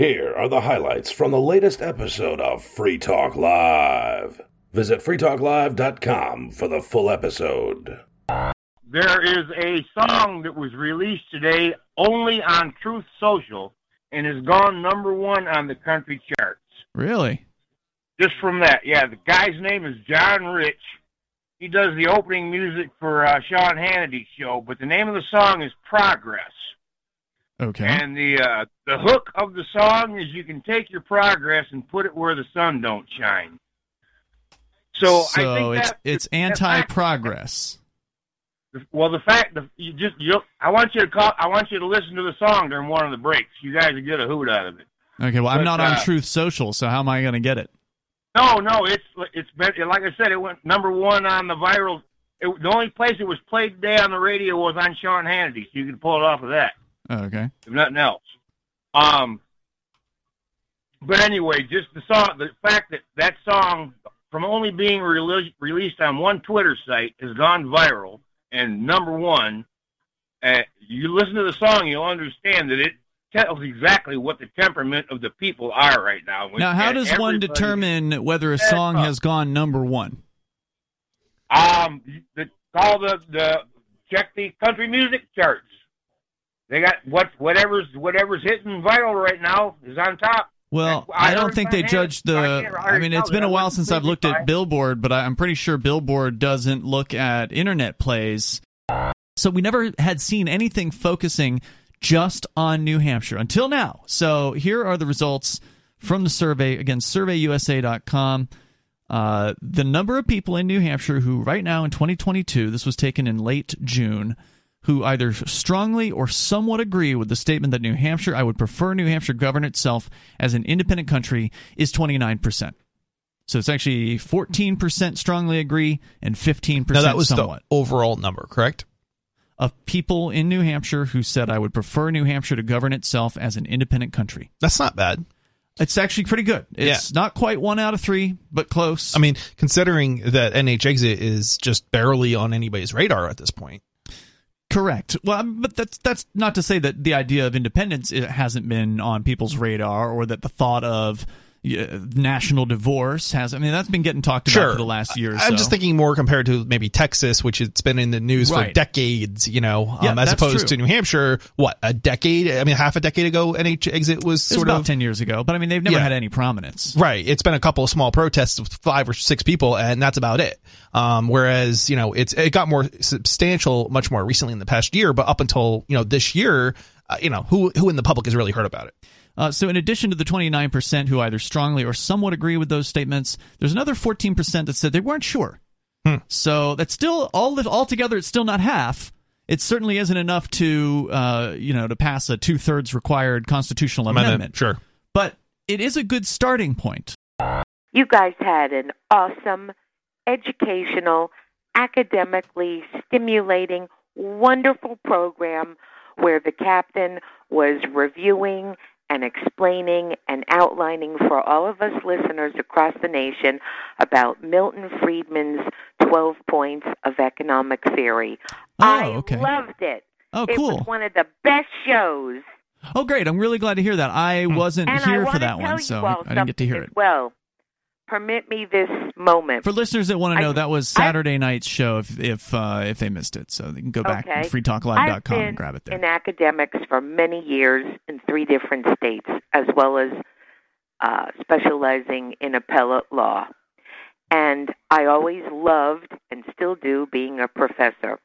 Here are the highlights from the latest episode of Free Talk Live. Visit freetalklive.com for the full episode. There is a song that was released today only on Truth Social and has gone number one on the country charts. Really? Just from that, yeah. The guy's name is John Rich. He does the opening music for uh, Sean Hannity's show, but the name of the song is Progress. Okay. And the uh, the hook of the song is you can take your progress and put it where the sun don't shine. So, I think it's that, it's anti-progress. fact- well, the fact that you just you, I want you to call. I want you to listen to the song during one of the breaks. You guys will get a hoot out of it. Okay, well, I'm But, not on uh, Truth Social, so how am I going to get it? No, no, it's it's been like I said, it went number one on the viral. It, the only place it was played today on the radio was on Sean Hannity, so you can pull it off of that. Oh, okay. if nothing else. Um, but anyway, just the song, the fact that that song, from only being rele- released on one Twitter site, has gone viral and number one. Uh, you listen to the song, you'll understand that it tells exactly what the temperament of the people are right now. Now, how does one determine whether a song has gone number one? Um, the, call the the check the country music charts. They got what whatever's whatever's hitting viral right now is on top. Well, I I don't think they judge the. I I I mean, it's been a while since I've looked at Billboard, but I- I'm pretty sure Billboard doesn't look at internet plays. So we never had seen anything focusing just on New Hampshire until now. So here are the results from the survey. Again, surveyusa.com. Uh, the number of people in New Hampshire who, right now in 2022, this was taken in late June, who either strongly or somewhat agree with the statement that New Hampshire, I would prefer New Hampshire govern itself as an independent country, is 29%. So it's actually 14% strongly agree and 15% Now that was somewhat the overall number, correct? of people in New Hampshire who said I would prefer New Hampshire to govern itself as an independent country. That's not bad. It's actually pretty good. It's not quite one out of three, but close. I mean, considering that NH Exit is just barely on anybody's radar at this point. Correct. Well, um, but that's that's not to say that the idea of independence hasn't been on people's radar, or that the thought of national divorce has. I mean, that's been getting talked about Sure. for the last year. Or I'm so. just thinking more compared to maybe Texas, which it's been in the news for decades, you know, Yeah, um, as opposed true. to New Hampshire, what, a decade? I mean, half a decade ago, NH Exit was was sort about of. ten years ago, but I mean, they've never Yeah. had any prominence. Right. It's been a couple of small protests with five or six people, and that's about it. Um, whereas, you know, it's it got more substantial much more recently in the past year, but up until, you know, this year, uh, you know, who who in the public has really heard about it? Uh, so, in addition to the 29% who either strongly or somewhat agree with those statements, there's another 14% that said they weren't sure. Hmm. So, that's still all altogether. It's still not half. It certainly isn't enough to, uh, you know, to pass a two thirds required constitutional amendment. Sure. But it is a good starting point. You guys had an awesome, educational, academically stimulating, wonderful program where the captain was reviewing and explaining and outlining for all of us listeners across the nation about Milton Friedman's 12 points of economic theory. Oh, I okay. loved it. Oh, It cool. was one of the best shows. Oh, great. I'm really glad to hear that. I hmm. wasn't And here for that one, so I didn't get to hear it. Well, permit me this moment. For listeners that want to I- know, that was I- Saturday night's show if if uh, if they missed it. So they can go back Okay. to I've freetalklive.com and grab it there. in academics for many years in three different states, as well as uh, specializing in appellate law. And I always loved and still do being a professor.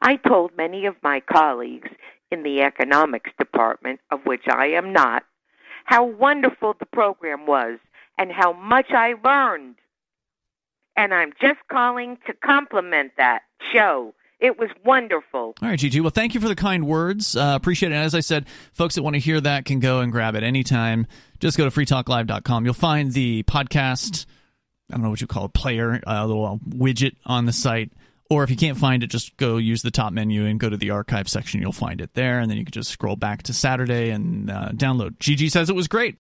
I told many of my colleagues in the economics department, of which I am not, how wonderful the program was and how much I learned. And I'm just calling to compliment that show. It was wonderful. All right, Gigi. Well, thank you for the kind words. Uh, appreciate it. And as I said, folks that want to hear that can go and grab it anytime. Just go to freetalklive.com. You'll find the podcast, I don't know what you call it, player, a little widget on the site. Or if you can't find it, just go use the top menu and go to the archive section. You'll find it there. And then you can just scroll back to Saturday and uh, download. Gigi says it was great.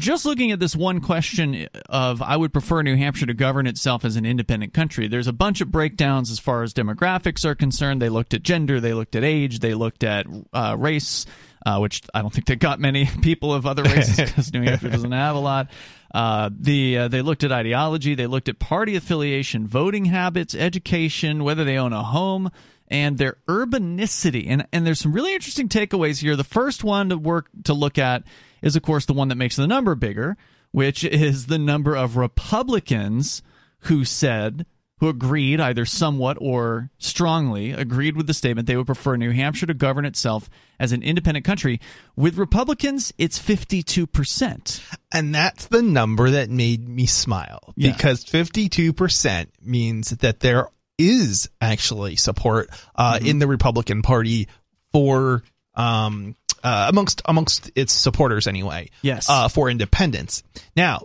Just looking at this one question of I would prefer New Hampshire to govern itself as an independent country, there's a bunch of breakdowns as far as demographics are concerned. They looked at gender, they looked at age, they looked at uh, race, uh, which I don't think they got many people of other races because New Hampshire doesn't have a lot. Uh, the uh, they looked at ideology, they looked at party affiliation, voting habits, education, whether they own a home, and their urbanicity. And and there's some really interesting takeaways here. The first one to work to look at is of course the one that makes the number bigger, which is the number of Republicans who said who agreed either somewhat or strongly agreed with the statement they would prefer New Hampshire to govern itself as an independent country. With Republicans, it's 52%. And that's the number that made me smile Yeah. because 52% means that there is actually support uh, Mm-hmm. in the Republican Party for um, uh, amongst amongst its supporters anyway. Yes. Uh, for independence. Now,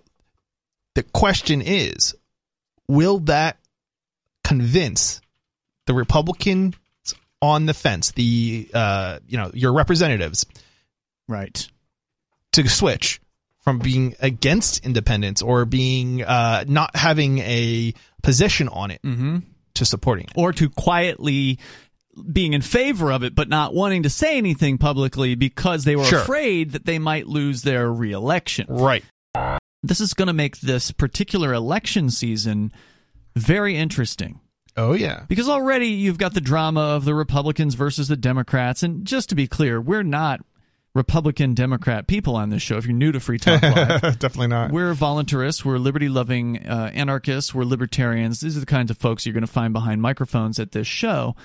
the question is, will that convince the Republicans on the fence, the uh, you know your representatives, Right. to switch from being against independence or being uh, not having a position on it Mm-hmm. to supporting it. Or to quietly being in favor of it but not wanting to say anything publicly because they were Sure. afraid that they might lose their reelection. Right. This is going to make this particular election season very interesting. Oh yeah. Because already you've got the drama of the Republicans versus the Democrats. And just to be clear, we're not Republican Democrat people on this show. If you're new to Free Talk Live, Definitely not. we're voluntarists, we're liberty loving uh, anarchists, we're libertarians. These are the kinds of folks you're going to find behind microphones at this show.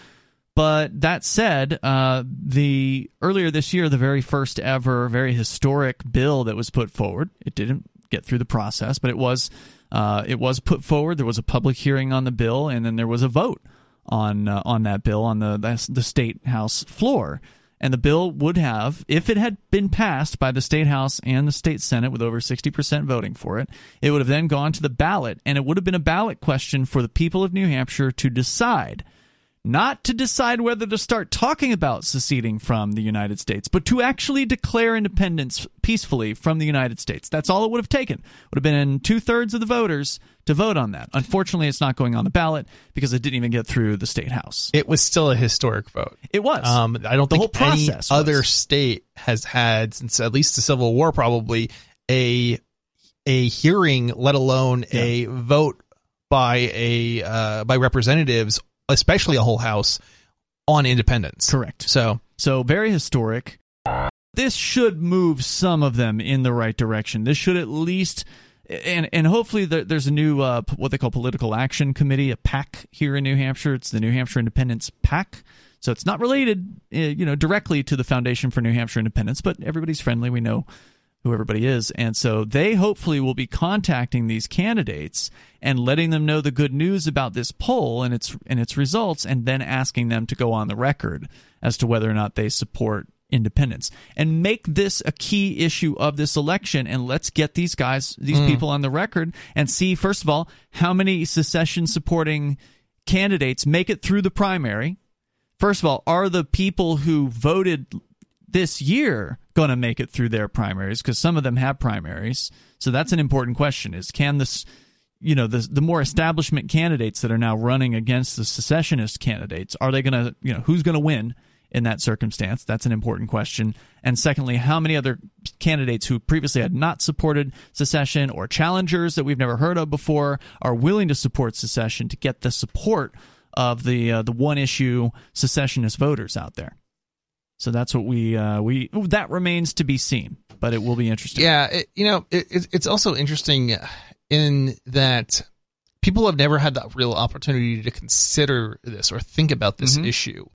But that said, uh, the earlier this year, the very first ever, very historic bill that was put forward, it didn't get through the process, but it was uh, it was put forward. There was a public hearing on the bill, and then there was a vote on uh, on that bill on the the the state house floor. And the bill would have, if it had been passed by the state house and the state senate with over 60% voting for it, it would have then gone to the ballot, and it would have been a ballot question for the people of New Hampshire to decide not to decide whether to start talking about seceding from the United States, but to actually declare independence peacefully from the United States. That's all it would have taken. Would have been two thirds of the voters to vote on that. Unfortunately, it's not going on the ballot because it didn't even get through the state house. It was still a historic vote. It was. Um, I don't The think whole process other state has had since at least the Civil War probably a a hearing, let alone a vote by a uh, by representatives, especially a whole house on independence. Correct. So So very historic. This should move some of them in the right direction. This should at least, and and hopefully there, there's a new uh, what they call political action committee, a PAC here in New Hampshire. It's the New Hampshire Independence PAC. So it's not related, uh, you know, directly to the Foundation for New Hampshire Independence, but everybody's friendly. We know who everybody is. And so they hopefully will be contacting these candidates and letting them know the good news about this poll and its and its results and then asking them to go on the record as to whether or not they support independence. And make this a key issue of this election and let's get these guys these hmm. people on the record and see first of all how many secession supporting candidates make it through the primary. First of all, are the people who voted this year going to make it through their primaries? Because some of them have primaries. So that's an important question: is can this, you know, the the more establishment candidates that are now running against the secessionist candidates, are they going to, you know, who's going to win? In that circumstance, that's an important question. And secondly, how many other candidates who previously had not supported secession or challengers that we've never heard of before are willing to support secession to get the support of the uh, the one issue secessionist voters out there. So that's what we uh, we that remains to be seen, but it will be interesting. yeah, it, you know, it, it, it's also interesting in that people have never had that real opportunity to consider this or think about this Mhm. issue.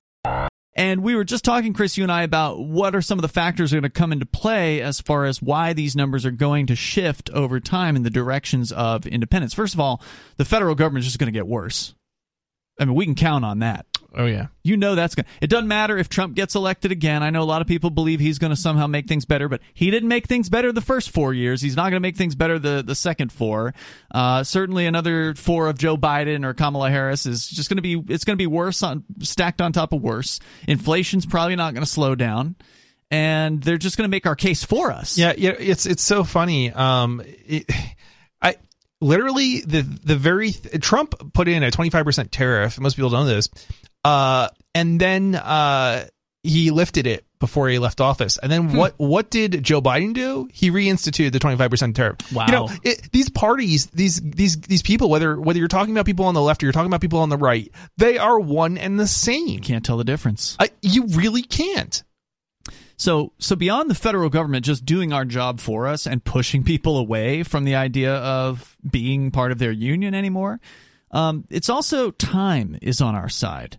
And we were just talking, Chris, you and I, about what are some of the factors that are going to come into play as far as why these numbers are going to shift over time in the directions of independence. First of all, the federal government is just going to get worse. I mean, we can count on that. Oh yeah. You know that's going. It doesn't matter if Trump gets elected again. I know a lot of people believe he's going to somehow make things better, but he didn't make things better the first four years. He's not going to make things better the the second four. Uh, certainly, another four of Joe Biden or Kamala Harris is just going to be. It's going to be worse on stacked on top of worse. Inflation's probably not going to slow down, and they're just going to make our case for us. Yeah, yeah, it's it's so funny. Um, it, I literally the the very Trump put in a twenty five percent tariff. Most people don't know this. Uh, and then uh, he lifted it before he left office. And then what what did Joe Biden do? He reinstituted the 25% tariff. Wow. You know, it, these parties, these these these people whether whether you're talking about people on the left or you're talking about people on the right, they are one and the same. You Can't tell the difference. I, you really can't. So, so beyond the federal government just doing our job for us and pushing people away from the idea of being part of their union anymore, um, it's also time is on our side.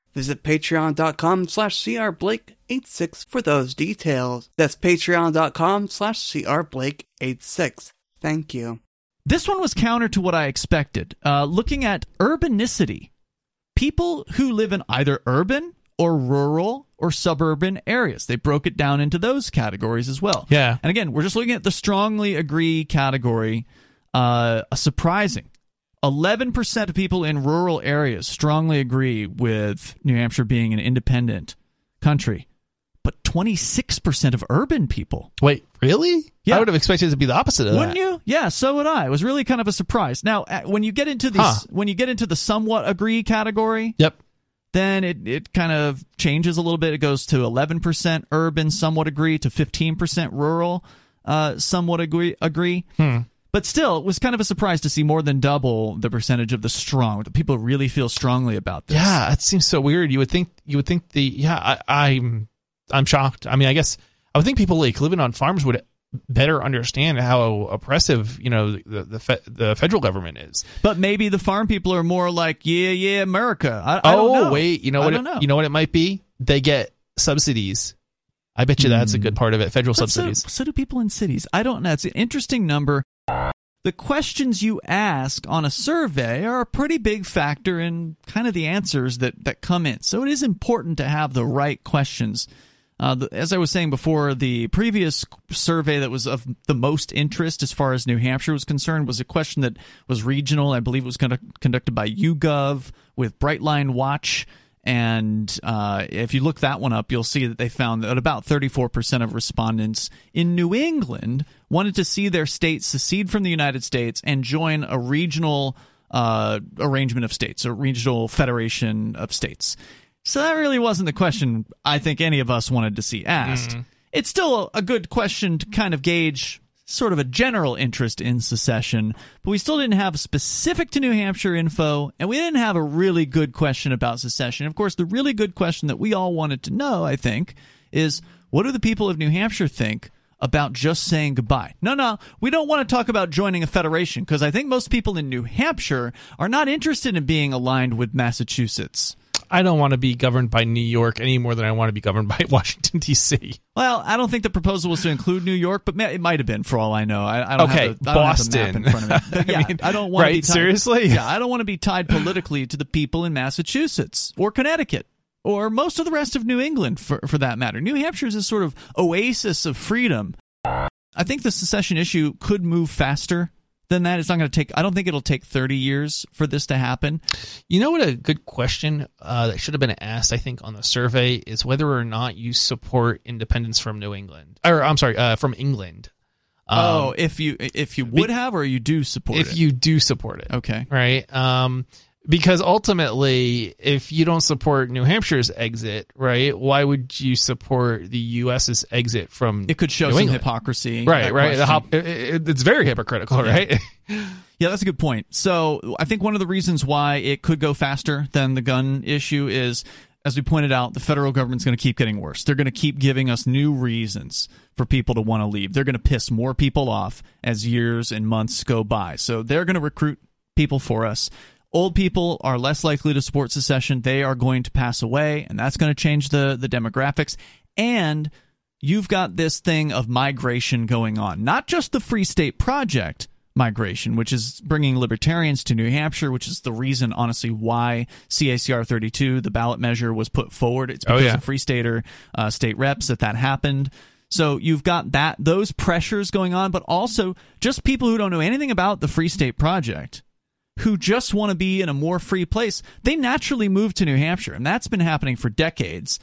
visit patreon.com slash crblake86 for those details. That's patreon.com slash crblake86. Thank you. This one was counter to what I expected. Uh, looking at urbanicity, people who live in either urban or rural or suburban areas. They broke it down into those categories as well. Yeah. And again, we're just looking at the strongly agree category. Uh, a surprising 11% of people in rural areas strongly agree with New Hampshire being an independent country, but 26% of urban people. Wait, really? Yeah. I would have expected it to be the opposite of that. Wouldn't you? Yeah, so would I. It was really kind of a surprise. Now, when you get into these, Huh. when you get into the somewhat agree category, Yep. then it, it kind of changes a little bit. It goes to 11% urban, somewhat agree, to 15% rural, uh, somewhat agree. agree. Hmm. But still, it was kind of a surprise to see more than double the percentage of the strong. The people really feel strongly about this. Yeah, it seems so weird. You would think you would think the yeah, I, I'm I'm shocked. I mean, I guess I would think people like living on farms would better understand how oppressive you know the the, fe- the federal government is. But maybe the farm people are more like, yeah, yeah, America. I, I oh don't know. wait, you know I what? don't It, know. You know what it might be? They get subsidies. I bet you that's a hmm. good part of it. Federal But so, subsidies. so do people in cities. I don't know. It's an interesting number. The questions you ask on a survey are a pretty big factor in kind of the answers that, that come in. So it is important to have the right questions. Uh, the, as I was saying before, the previous survey that was of the most interest as far as New Hampshire was concerned was a question that was regional. I believe it was conduct, conducted by YouGov with Brightline Watch. And uh, if you look that one up, you'll see that they found that about 34% of respondents in New England wanted to see their state secede from the United States and join a regional uh, arrangement of states, a regional federation of states. So that really wasn't the question I think any of us wanted to see asked. It's still a good question to kind of gauge sort of a general interest in secession, but we still didn't have specific to New Hampshire info, and we didn't have a really good question about secession. Of course, the really good question that we all wanted to know, I think, is what do the people of New Hampshire think about just saying goodbye? No, no, we don't want to talk about joining a federation because I think most people in New Hampshire are not interested in being aligned with Massachusetts. I don't want to be governed by New York any more than I want to be governed by Washington D.C. Well, I don't think the proposal was to include New York, but it might have been for all I know. I, I don't Okay, have the, I don't have the map Boston. in front of me. But I yeah, mean, I don't want to be tied, seriously? Yeah, I don't want to be tied politically to the people in Massachusetts or Connecticut or most of the rest of New England, for for that matter. New Hampshire is a sort of oasis of freedom. I think the secession issue could move faster than that. It's not going to take. I don't think it'll take thirty years for this to happen. You know what a good question uh, that should have been asked, I think, on the survey is whether or not you support independence from New England, or I'm sorry, uh, from England. Um, oh, if you if you would have or you do support it. if it. you do support it, okay. right? Um, because ultimately, if you don't support New Hampshire's exit, right, why would you support the U.S.'s exit from? It could show New some England? hypocrisy. right, right. Hop, it, it- it's very hypocritical, oh, right? Yeah, that's a good point. So I think one of the reasons why it could go faster than the gun issue is, as we pointed out, the federal government's going to keep getting worse. They're going to keep giving us new reasons for people to want to leave. They're going to piss more people off as years and months go by. So they're going to recruit people for us. Old people are less likely to support secession. They are going to pass away, and that's going to change the, the demographics. And you've got this thing of migration going on, not just the Free State Project migration, which is bringing libertarians to New Hampshire, which is the reason, honestly, why CACR 32, the ballot measure, was put forward. It's Oh, because yeah. of Free Stater uh, state reps that that happened. So you've got that those pressures going on, but also just people who don't know anything about the Free State Project, who just want to be in a more free place. They naturally move to New Hampshire, and that's been happening for decades.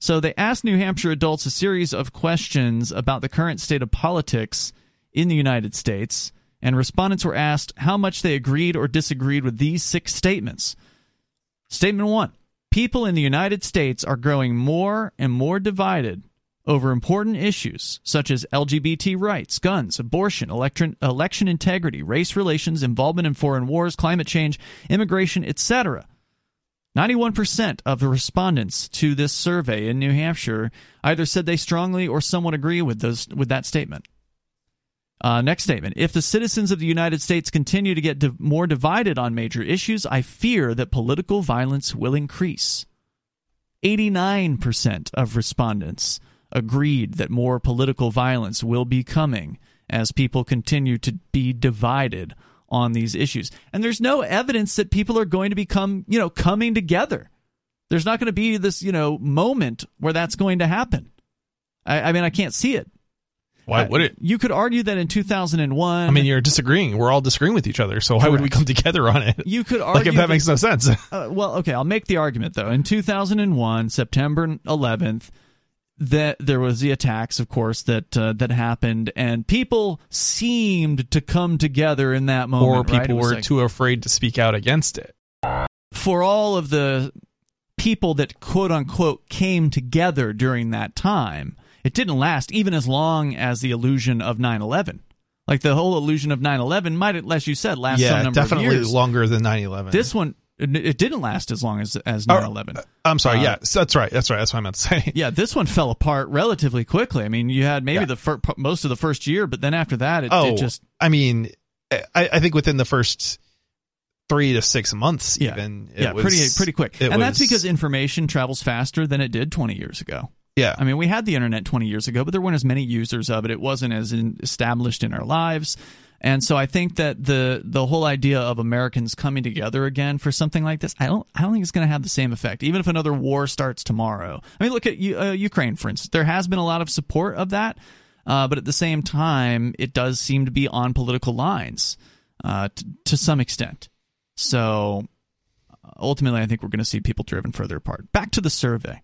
So they asked New Hampshire adults a series of questions about the current state of politics in the United States, and respondents were asked how much they agreed or disagreed with these six statements. Statement one People in the United States are growing more and more divided over important issues such as LGBT rights, guns, abortion, election, election integrity, race relations, involvement in foreign wars, climate change, immigration, etc. 91% of the respondents to this survey in New Hampshire either said they strongly or somewhat agree with those with that statement. Uh, next statement. If the citizens of the United States continue to get more divided on major issues, I fear that political violence will increase. 89% of respondents agreed that more political violence will be coming as people continue to be divided on these issues. And there's no evidence that people are going to become, you know, coming together. There's not going to be this, you know, moment where that's going to happen. I, I mean, I can't see it. Why Uh, would it? You could argue that in 2001. I mean, you're disagreeing. We're all disagreeing with each other. So why would we come together on it? you could argue Like if that makes no sense. Uh, well, okay, I'll make the argument though. In 2001, September 11th, that there was the attacks, of course, that uh, that happened, and people seemed to come together in that moment. or people was were like- too afraid to speak out against it. for all of the people that quote unquote came together during that time. It didn't last even as long as the illusion of 9/11. Like the whole illusion of 9/11 might, as you said, last some yeah, number definitely of years. longer than 9/11. This one, it didn't last as long as as Oh, 9/11. I'm sorry. Uh, yeah, that's right. That's right. That's what I meant to say. Yeah, this one fell apart relatively quickly. I mean, you had maybe Yeah. the fir- most of the first year, but then after that, it, oh, it just I mean, I, I think within the first three to six months, yeah, even it yeah, was, pretty pretty quick. And that's because information travels faster than it did 20 years ago. yeah, I mean, we had the internet 20 years ago, but there weren't as many users of it. It wasn't as in, established in our lives. And so I think that the the whole idea of Americans coming together again for something like this, I don't I don't think it's going to have the same effect. Even if another war starts tomorrow. I mean, look at uh, Ukraine, for instance. There has been a lot of support of that, uh, but at the same time, it does seem to be on political lines uh, t- to some extent. So ultimately, I think we're going to see people driven further apart. Back to the survey.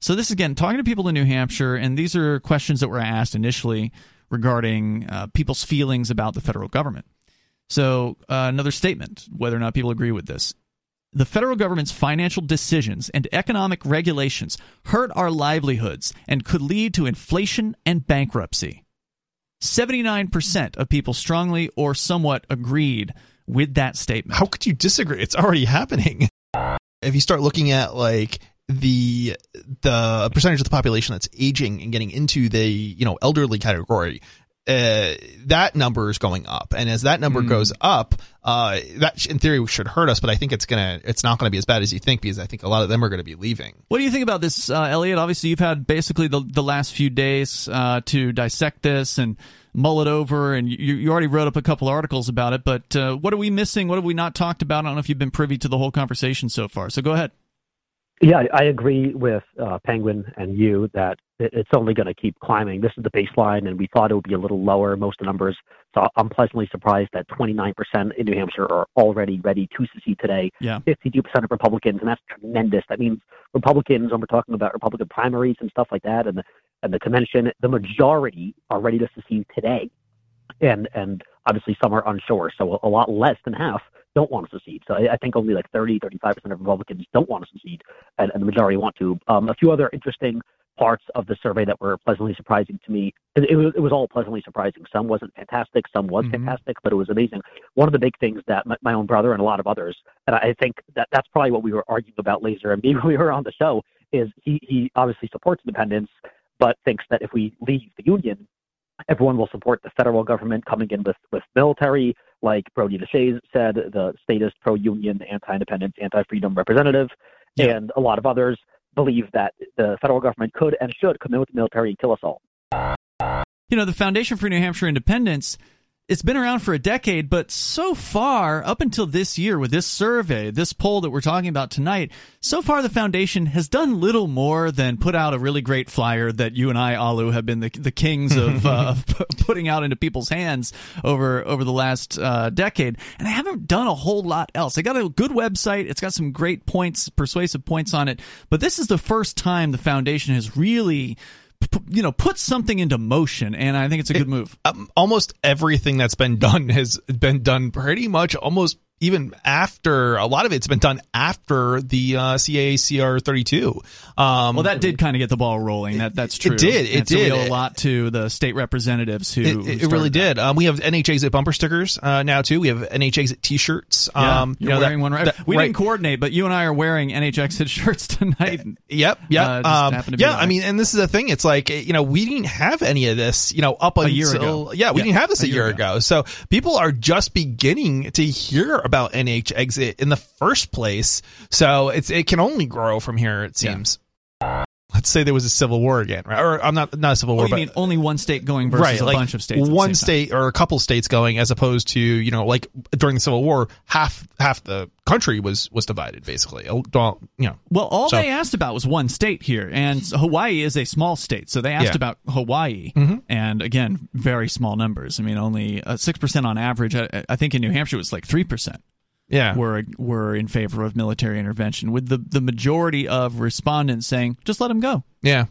So this again, talking to people in New Hampshire, and these are questions that were asked initially regarding uh, people's feelings about the federal government. So uh, another statement, whether or not people agree with this. The federal government's financial decisions and economic regulations hurt our livelihoods and could lead to inflation and bankruptcy. 79% of people strongly or somewhat agreed with that statement. how could you disagree? It's already happening. If you start looking at like the the percentage of the population that's aging and getting into the you know elderly category, uh, that number is going up, and as that number Hmm. goes up, uh, that in theory should hurt us. But I think it's gonna it's not gonna be as bad as you think because I think a lot of them are gonna be leaving. What do you think about this, uh, Elliot? Obviously, you've had basically the, the last few days uh, to dissect this and mull it over, and you, you already wrote up a couple articles about it. But uh, what are we missing? What have we not talked about? I don't know if you've been privy to the whole conversation so far. So go ahead. Yeah, I agree with uh, Penguin and you that it's only going to keep climbing. This is the baseline, and we thought it would be a little lower. Most of the numbers, so I'm pleasantly surprised that 29% in New Hampshire are already ready to secede today. Yeah. 52% of Republicans, and that's tremendous. That means Republicans, when we're talking about Republican primaries and stuff like that, and the and the convention, the majority are ready to secede today, and and obviously some are unsure. So a, a lot less than half don't want to secede. So I, I think only like 30, 35% of Republicans don't want to secede and, and the majority want to. Um, a few other interesting parts of the survey that were pleasantly surprising to me. It, it, was, it was all pleasantly surprising. Some wasn't fantastic, some was Mhm. fantastic, but it was amazing. One of the big things that my, my own brother and a lot of others, and I think that that's probably what we were arguing about Laser and me when we were on the show, is he, he obviously supports independence, but thinks that if we leave the Union, everyone will support the federal government coming in with, with military, like Brodie Deshaies said, the statist pro-union, anti-independence, anti-freedom representative, Yeah. and a lot of others believe that the federal government could and should come in with the military and kill us all. You know, the Foundation for New Hampshire Independence it's been around for a decade, but so far, up until this year, with this survey, this poll that we're talking about tonight, so far the foundation has done little more than put out a really great flyer that you and I, Alu, have been the, the kings of, uh, putting out into people's hands over over the last uh, decade, and they haven't done a whole lot else. They got a good website; it's got some great points, persuasive points on it, but this is the first time the foundation has really you know put something into motion and i think it's a good move. um, almost everything that's been done has been done pretty much almost even after a lot of it's been done after the uh, CACR 32. Um, well, that did kind of get the ball rolling. That that's true. It did. It and did. So we owe a lot to the state representatives who. It, who it really did. Um, we have NHA bumper stickers uh, now too. We have NHA T-shirts. Yeah, um, you're you know, wearing that, one right. That, we right. didn't coordinate, but you and I are wearing NHX shirts tonight. Yep. Yep. Uh, um, yeah. I mean, and this is the thing. It's like you know we didn't have any of this. You know, up a until year ago. yeah, we Yeah, didn't have this a a, year year ago. ago. So people are just beginning to hear about NH exit in the first place. So it's it can only grow from here. It Yeah. Let's say there was a civil war again, right? Or I'm not not a civil Oh, war, you but mean only one state going versus right, a like bunch of states? one state or a couple states going, as opposed to you know like during the Civil War, half half the country was was divided basically. Well, You know, Well, all So- they asked about was one state here, and Hawaii is a small state, so they asked Yeah. about Hawaii, Mhm. and again, very small numbers. I mean, only uh, six percent on average. I, I think in New Hampshire it was like three percent yeah, were were in favor of military intervention, with the the majority of respondents saying just let them go. yeah.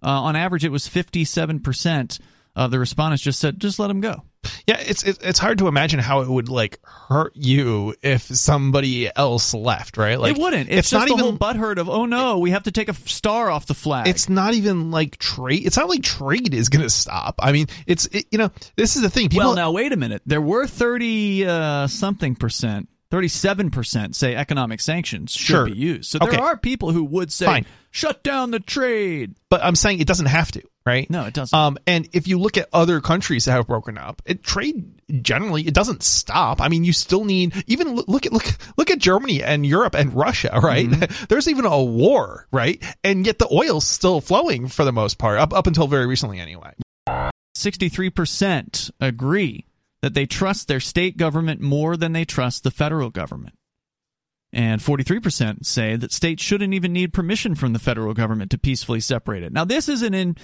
Uh, on average, it was fifty seven percent of the respondents just said just let them go. Yeah, it's it's hard to imagine how it would like hurt you if somebody else left, right? Like it wouldn't. It's, it's not even whole butthurt of oh no, we have to take a star off the flag. it's not even like trade. It's not like trade is going to stop. I mean, it's it, you know this is the thing. People well, now wait a minute. There were thirty uh, something percent, thirty-seven percent say economic sanctions should Sure. be used. So there Okay. are people who would say, Fine. "Shut down the trade." but I'm saying it doesn't have to, right? No, it doesn't. Um, and if you look at other countries that have broken up, it trade generally it doesn't stop. I mean, you still need even look- look at look look at Germany and Europe and Russia, right? Mm-hmm. There's even a war, right? And yet the oil's still flowing for the most part, up up until very recently, anyway. Sixty-three percent agree that they trust their state government more than they trust the federal government. And 43% say that states shouldn't even need permission from the federal government to peacefully separate it. Now, this is an in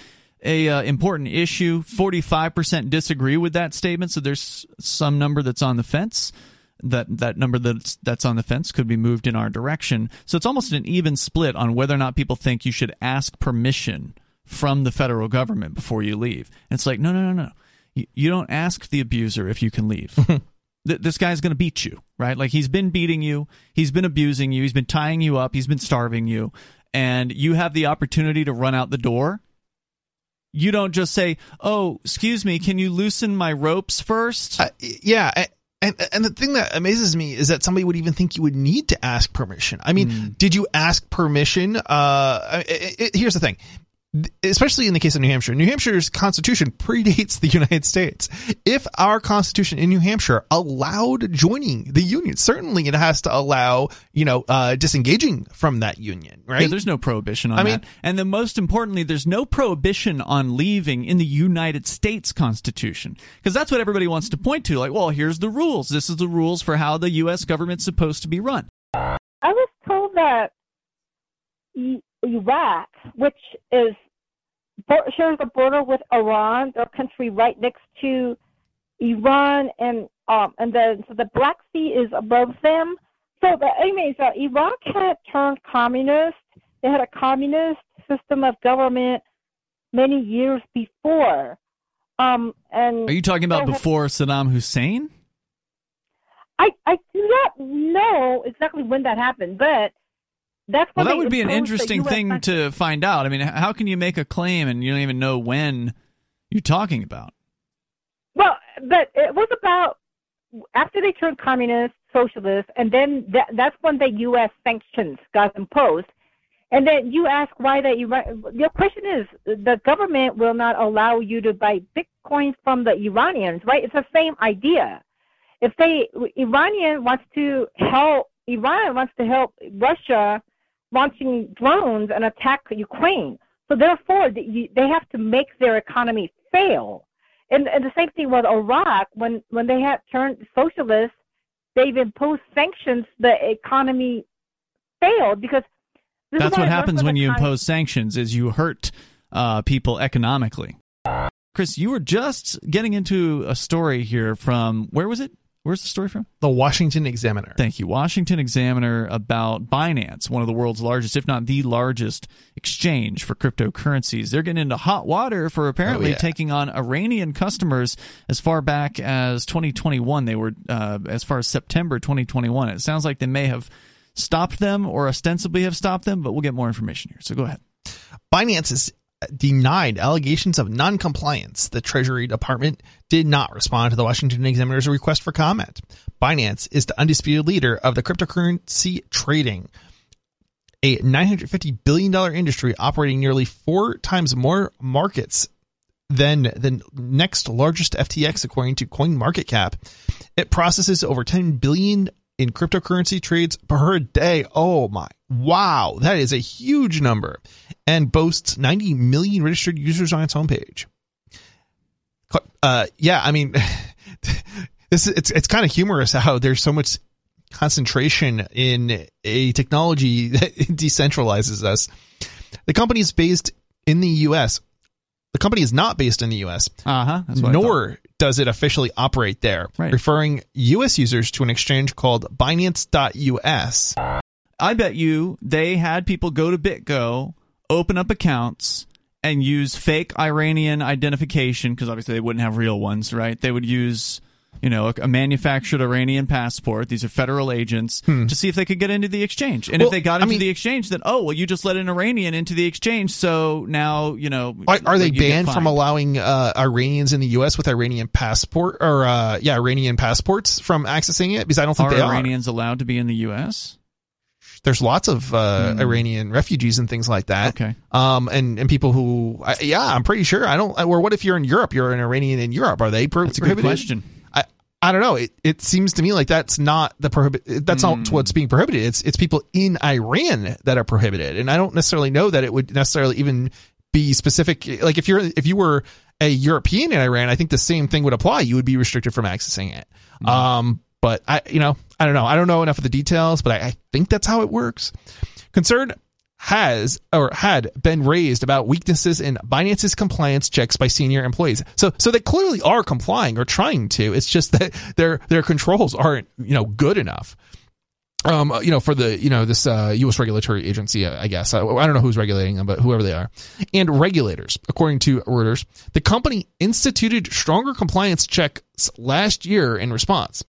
a uh, important issue. 45% disagree with that statement, so there's some number that's on the fence. That that number that's that's on the fence could be moved in our direction. So it's almost an even split on whether or not people think you should ask permission from the federal government before you leave. And it's like, no, no, no, no. You, you don't ask the abuser if you can leave. Th- this guy's going to beat you, right? Like he's been beating you, he's been abusing you, he's been tying you up, he's been starving you, and you have the opportunity to run out the door. You don't just say, "Oh, excuse me, can you loosen my ropes first? Uh, yeah. a- And, and the thing that amazes me is that somebody would even think you would need to ask permission. I mean, did you ask permission? Uh, it, it, here's the thing. Especially in the case of New Hampshire, New Hampshire's constitution predates the United States. If our constitution in New Hampshire allowed joining the union, certainly it has to allow, you know, uh, disengaging from that union, right? Yeah, there's no prohibition on I that. mean- and then most importantly, there's no prohibition on leaving in the United States Constitution. Because that's what everybody wants to point to. Like, well, here's the rules. This is the rules for how the U.S. government's supposed to be run. I was told that Iraq, which is bo- shares a border with Iran, their country right next to Iran, and um, and then so the Black Sea is above them. So the aim is that Iraq had turned communist. They had a communist system of government many years before. Um, and Are you talking about had- before Saddam Hussein? I I do not know exactly when that happened, but that's Well, that would be an interesting thing to find out. I mean, how can you make a claim and you don't even know when you're talking about? Well, but it was about after they turned communist, socialist, and then that, that's when the U.S. sanctions got imposed. And then you ask why the Iran. Your question is the government will not allow you to buy Bitcoin from the Iranians, right? It's the same idea. If they Iranian wants to help Iran wants to help Russia launching drones and attack Ukraine, so therefore they have to make their economy fail and, and the same thing with Iraq when when they have turned socialist, they've imposed sanctions. The economy failed because That's what happens when you impose sanctions is you hurt uh, people economically. Chris, you were just getting into a story here from where was it? Where's the story from? The Washington Examiner. Thank you. Washington Examiner about Binance, one of the world's largest, if not the largest, exchange for cryptocurrencies. They're getting into hot water for apparently Oh, yeah. taking on Iranian customers as far back as 2021. They were uh, as far as September 2021. It sounds like they may have stopped them or ostensibly have stopped them, but we'll get more information here. So go ahead. Binance has denied allegations of non-compliance. The Treasury Department did not respond to the Washington Examiner's request for comment. Binance is the undisputed leader of the cryptocurrency trading, a $950 billion industry operating nearly four times more markets than the next largest FTX, according to CoinMarketCap. It processes over 10 billion in cryptocurrency trades per day. Oh my, wow, that is a huge number, and boasts 90 million registered users on its homepage. Uh, yeah, I mean, this is, it's it's kind of humorous how there's so much concentration in a technology that decentralizes us. The company is based in the U.S. The company is not based in the U.S. Uh huh. That's what I thought. nor does it officially operate there, Right. referring U.S. users to an exchange called Binance.us. I bet you they had people go to BitGo, open up accounts, and use fake Iranian identification because obviously they wouldn't have real ones, right? They would use, you know, a, a manufactured Iranian passport. These are federal agents to see if they could get into the exchange. And Hmm. Well, if they got I into mean- the exchange, then oh, well, you just let an Iranian into the exchange, so now you know. Are, are they banned from allowing uh, Iranians in the U.S. with Iranian passport or uh, yeah, Iranian passports from accessing it? Because I don't think Are they Iranians allowed to be in the U.S.? There's lots of uh, Iranian refugees and things like that. Okay. Um, and and people who, I, yeah, I'm pretty sure. I don't. Or what if you're in Europe? You're an Iranian in Europe. Are they pro- That's a good question. I don't know. It it seems to me like that's not the prohibit. That's not what's being prohibited. It's it's people in Iran that are prohibited, and I don't necessarily know that it would necessarily even be specific. Like if you're if you were a European in Iran, I think the same thing would apply. You would be restricted from accessing it. Um, but I you know I don't know. I don't know enough of the details, but I, I think that's how it works. Concern has or had been raised about weaknesses in Binance's compliance checks by senior employees. So so they clearly are complying or trying to. It's just that their their controls aren't, you know, good enough. Um, you know, for the you know this uh, U.S. regulatory agency, I guess I, I don't know who's regulating them, but whoever they are, and regulators, according to Reuters, the company instituted stronger compliance checks last year in response.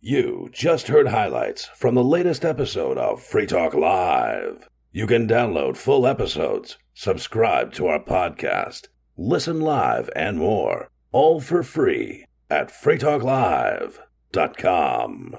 You just heard highlights from the latest episode of Free Talk Live. You can download full episodes, subscribe to our podcast, listen live, and more, all for free at freetalklive.com.